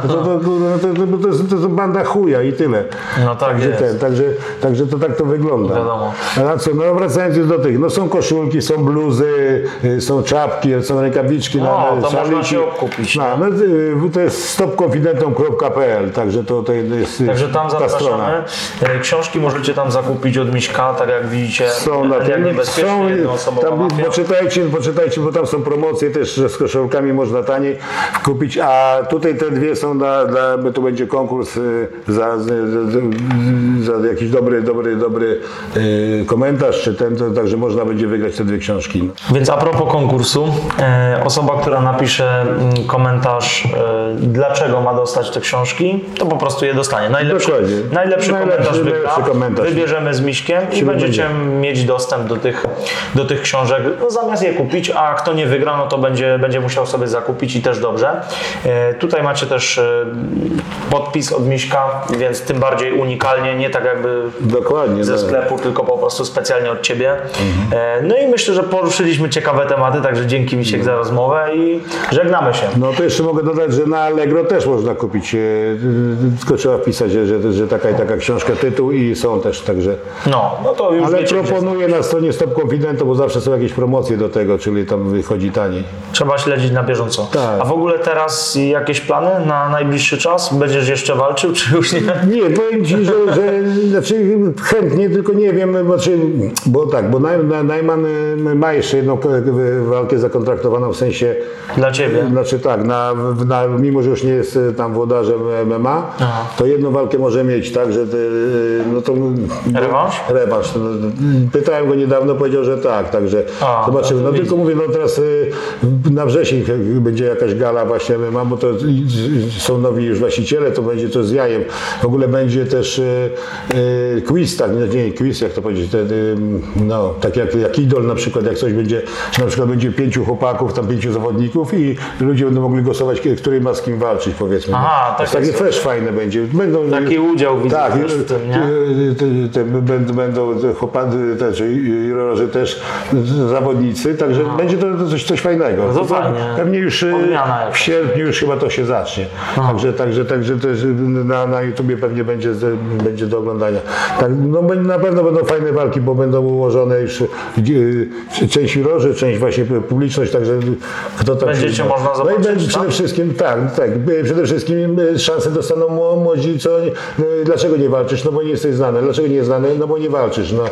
No to, to, kurwa, no to, to, to, jest, to jest banda chuja i tyle. No tak także, jest. ten, także, także to tak to wygląda. Wiadomo. A na co, no wracając już do tych, no są koszulki, są bluzy, y, są czapki, są rękawiczki, No, na, to na można szaliki. się obkupić, No, no, y, to jest stopconfidentom.pl, także to, to jest y, Także tam ta strona. zapraszamy. E, Książki możecie tam zakupić od Miśka, tak jak widzicie. Są na tym, są, tam, mafia. poczytajcie, poczytajcie, bo tam są promocje też, że z koszulkami można taniej kupić, a tutaj te dwie są dla, dla bo to będzie konkurs y, za, za, za, za jakiś dobry, dobry, dobry y, komentarz, czy ten, to, także można będzie wygrać te dwie książki. Więc a propos konkursu, e, osoba, która napisze mm, komentarz, e, dlaczego ma dostać te książki, to po prostu je dostanie. Najlepszy, Dokładnie. najlepszy, Najlepszy- komentarz wygra. najlepszy komentarz. Wybierzemy z Miśkiem i będziecie będzie. mieć dostęp do tych, do tych książek. No, zamiast je kupić, a kto nie wygra, no to będzie, będzie musiał sobie zakupić i też dobrze. E, tutaj macie też e, podpis od Miśka, więc tym bardziej unikalnie, nie tak jakby Dokładnie. ze no. sklepu, tylko po prostu specjalnie od Ciebie. E, No i myślę, że poruszyliśmy ciekawe tematy, także dzięki Misiek za rozmowę i żegnamy się. No to jeszcze mogę dodać, że na Allegro też można kupić, e, tylko trzeba wpisać, że, że, taka i taka książka, tytuł i są też, także... No, no to już Ale proponuję na stronie Stop Confidento, bo zawsze są jakieś promocje do tego, czyli tam wychodzi taniej. trzeba śledzić na bieżąco. Tak. A w ogóle teraz jakieś plany na najbliższy czas? Będziesz jeszcze walczył, czy już nie? Nie, powiem Ci, że, że znaczy chętnie, tylko nie wiem, bo, czy, bo tak, bo Naj- Na- Najman y, ma jeszcze jedną walkę zakontraktowaną w sensie, Dla Ciebie. znaczy tak, na, na, mimo że już nie jest y, tam włodarzem MMA, Aha. to jedną walkę może mieć, tak, że ty, no to... Rewanż? Rewanż. No, Pytałem go niedawno, powiedział, że tak, także A, zobaczymy. no No tylko mówię, no teraz y, na wrzesień będzie jakaś gala właśnie MMA, bo to są nowi już właściciele, to będzie to z jajem. W ogóle będzie też y, y, quiz, tak, nie, quiz, jak to powiedzieć, ten, y, no, tak jak, jak idol na przykład, jak coś będzie, na przykład będzie pięciu chłopaków, tam pięciu zawodników i ludzie będą mogli głosować, który ma z kim walczyć, powiedzmy. Aha, To jest takie też fajne będzie. Będą, Taki udział widzę tak, też w tym, nie? y, te, te, będą, będą chłopacy, te, czy jurorzy też zawodnicy, także będzie to, coś, coś fajnego. No to fajnie. Pewnie już y, w sierpniu już chyba to się zacznie. Także, także, także też na, na YouTubie pewnie będzie, będzie do oglądania. Tak, no, na pewno będą fajne walki, bo będą ułożone już y, część jurorzy, część właśnie publiczność, także kto tam Będziecie można No i zobaczyć, będzie tak? przede wszystkim, tak, tak, przede wszystkim y, szansę dostaną mło- młodzi, co, y, dlaczego nie walczysz, no bo nie jesteś znany. dlaczego nie znany? No bo nie walczysz, no.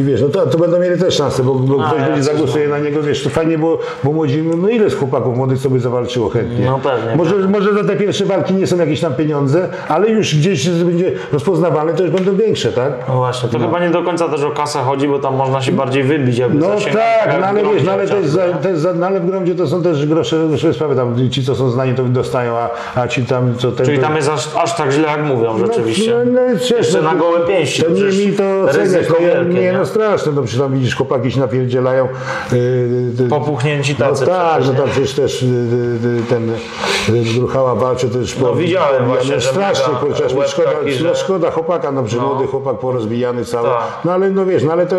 I wiesz, no to, to będą mieli też szansę, bo, bo ktoś ja będzie zagłosuje na niego, wiesz, to fajnie było, bo młodzi, no ile z chłopaków młodych sobie zawalczyło chętnie. No pewnie, Może, może za te pierwsze walki nie są jakieś tam pieniądze, ale już gdzieś będzie rozpoznawalne, już będą większe, tak? No właśnie, to chyba nie do końca też o kasę chodzi, bo tam można się bardziej wybić, jakby No tak, no ale wiesz, no ale jest, za, jest za, no ale w gromdzie to są też grosze, grosze sprawy, tam ci co są znani to dostają, a, a ci tam co ten... Czyli tam jest aż, aż tak źle, jak mówią rzeczywiście. No, no, no, przecież, Jeszcze no, na gołe pięści, To nie mi to oceniać, no, wielkie, nie, nie? no straszne, no przecież tam widzisz, chłopaki się napierdzielają. Yy, Popuchnięci no tacy tak, przecież, no tam przecież też yy, ten yy, Gruchała walczy też. No widziałem właśnie, no, strasznie, szkoda, no, szkoda chłopaka, no, no. młody chłopak porozbijany cały. Tak. No ale no wiesz, no ale to,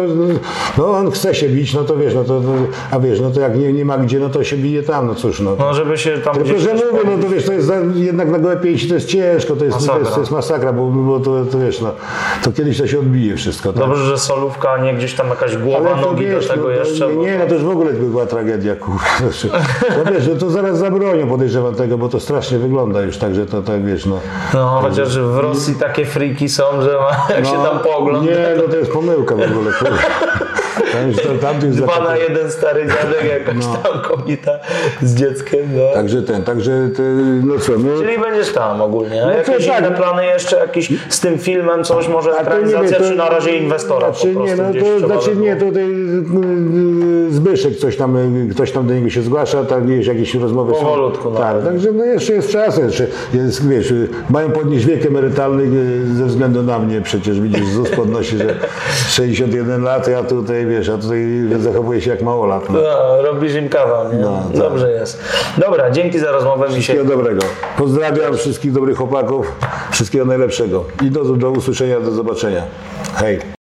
no on chce się bić, no to wiesz, no to, no, a wiesz, no to jak nie, nie ma gdzie, no to się bije tam, no cóż, no. No żeby się tam Tylko, że mówię, no to wiesz, to jest za, jednak na gołe pięści to jest ciężko, to jest, to Masakra. jest, to jest masakra, bo, bo to, to wiesz, no, to kiedyś to się odbije wszystko. Tak? Dobrze, że solówka, a nie gdzieś tam jakaś głowa, Ale to nogi wiesz, do tego no, to, jeszcze. nie, bo- nie, no to już w ogóle była tragedia, kurwa. Znaczy, No wiesz, no to zaraz zabronią, podejrzewam tego, bo to strasznie wygląda już, tak, że to tak, wiesz, no. No, chociaż w Rosji takie friki są, że ma, jak się tam poogląda, Nie, no to jest pomyłka w ogóle, Tam, tamtych dwa na jeden stary dziadek, jakaś tam kobieta z dzieckiem, no. Także ten, także, ty, no co, no. Czyli będziesz tam ogólnie. No jakieś to tak. inne plany jeszcze, jakiś z tym filmem, coś może ekranizacja, czy na razie inwestora znaczy, po prostu nie, no to znaczy nie, tutaj y, Zbyszek coś tam, y, ktoś tam do niego się zgłasza, tak wiesz, jakieś rozmowy Powolutku, są. no. Tak, także no jeszcze jest czas, jeszcze jest, wiesz, y, mają podnieść wiek emerytalny y, ze względu na mnie, przecież widzisz, ZUS podnosi, że 61 lat, ja tutaj, wiesz, a tutaj zachowuję się jak małolat. No. No, robisz im kawał, nie? No, tak. Dobrze jest. Dobra, dzięki za rozmowę. Mi się Wszystkiego dobrego. Pozdrawiam wszystkich dobrych chłopaków, wszystkiego najlepszego i do, do usłyszenia, do zobaczenia. Hej.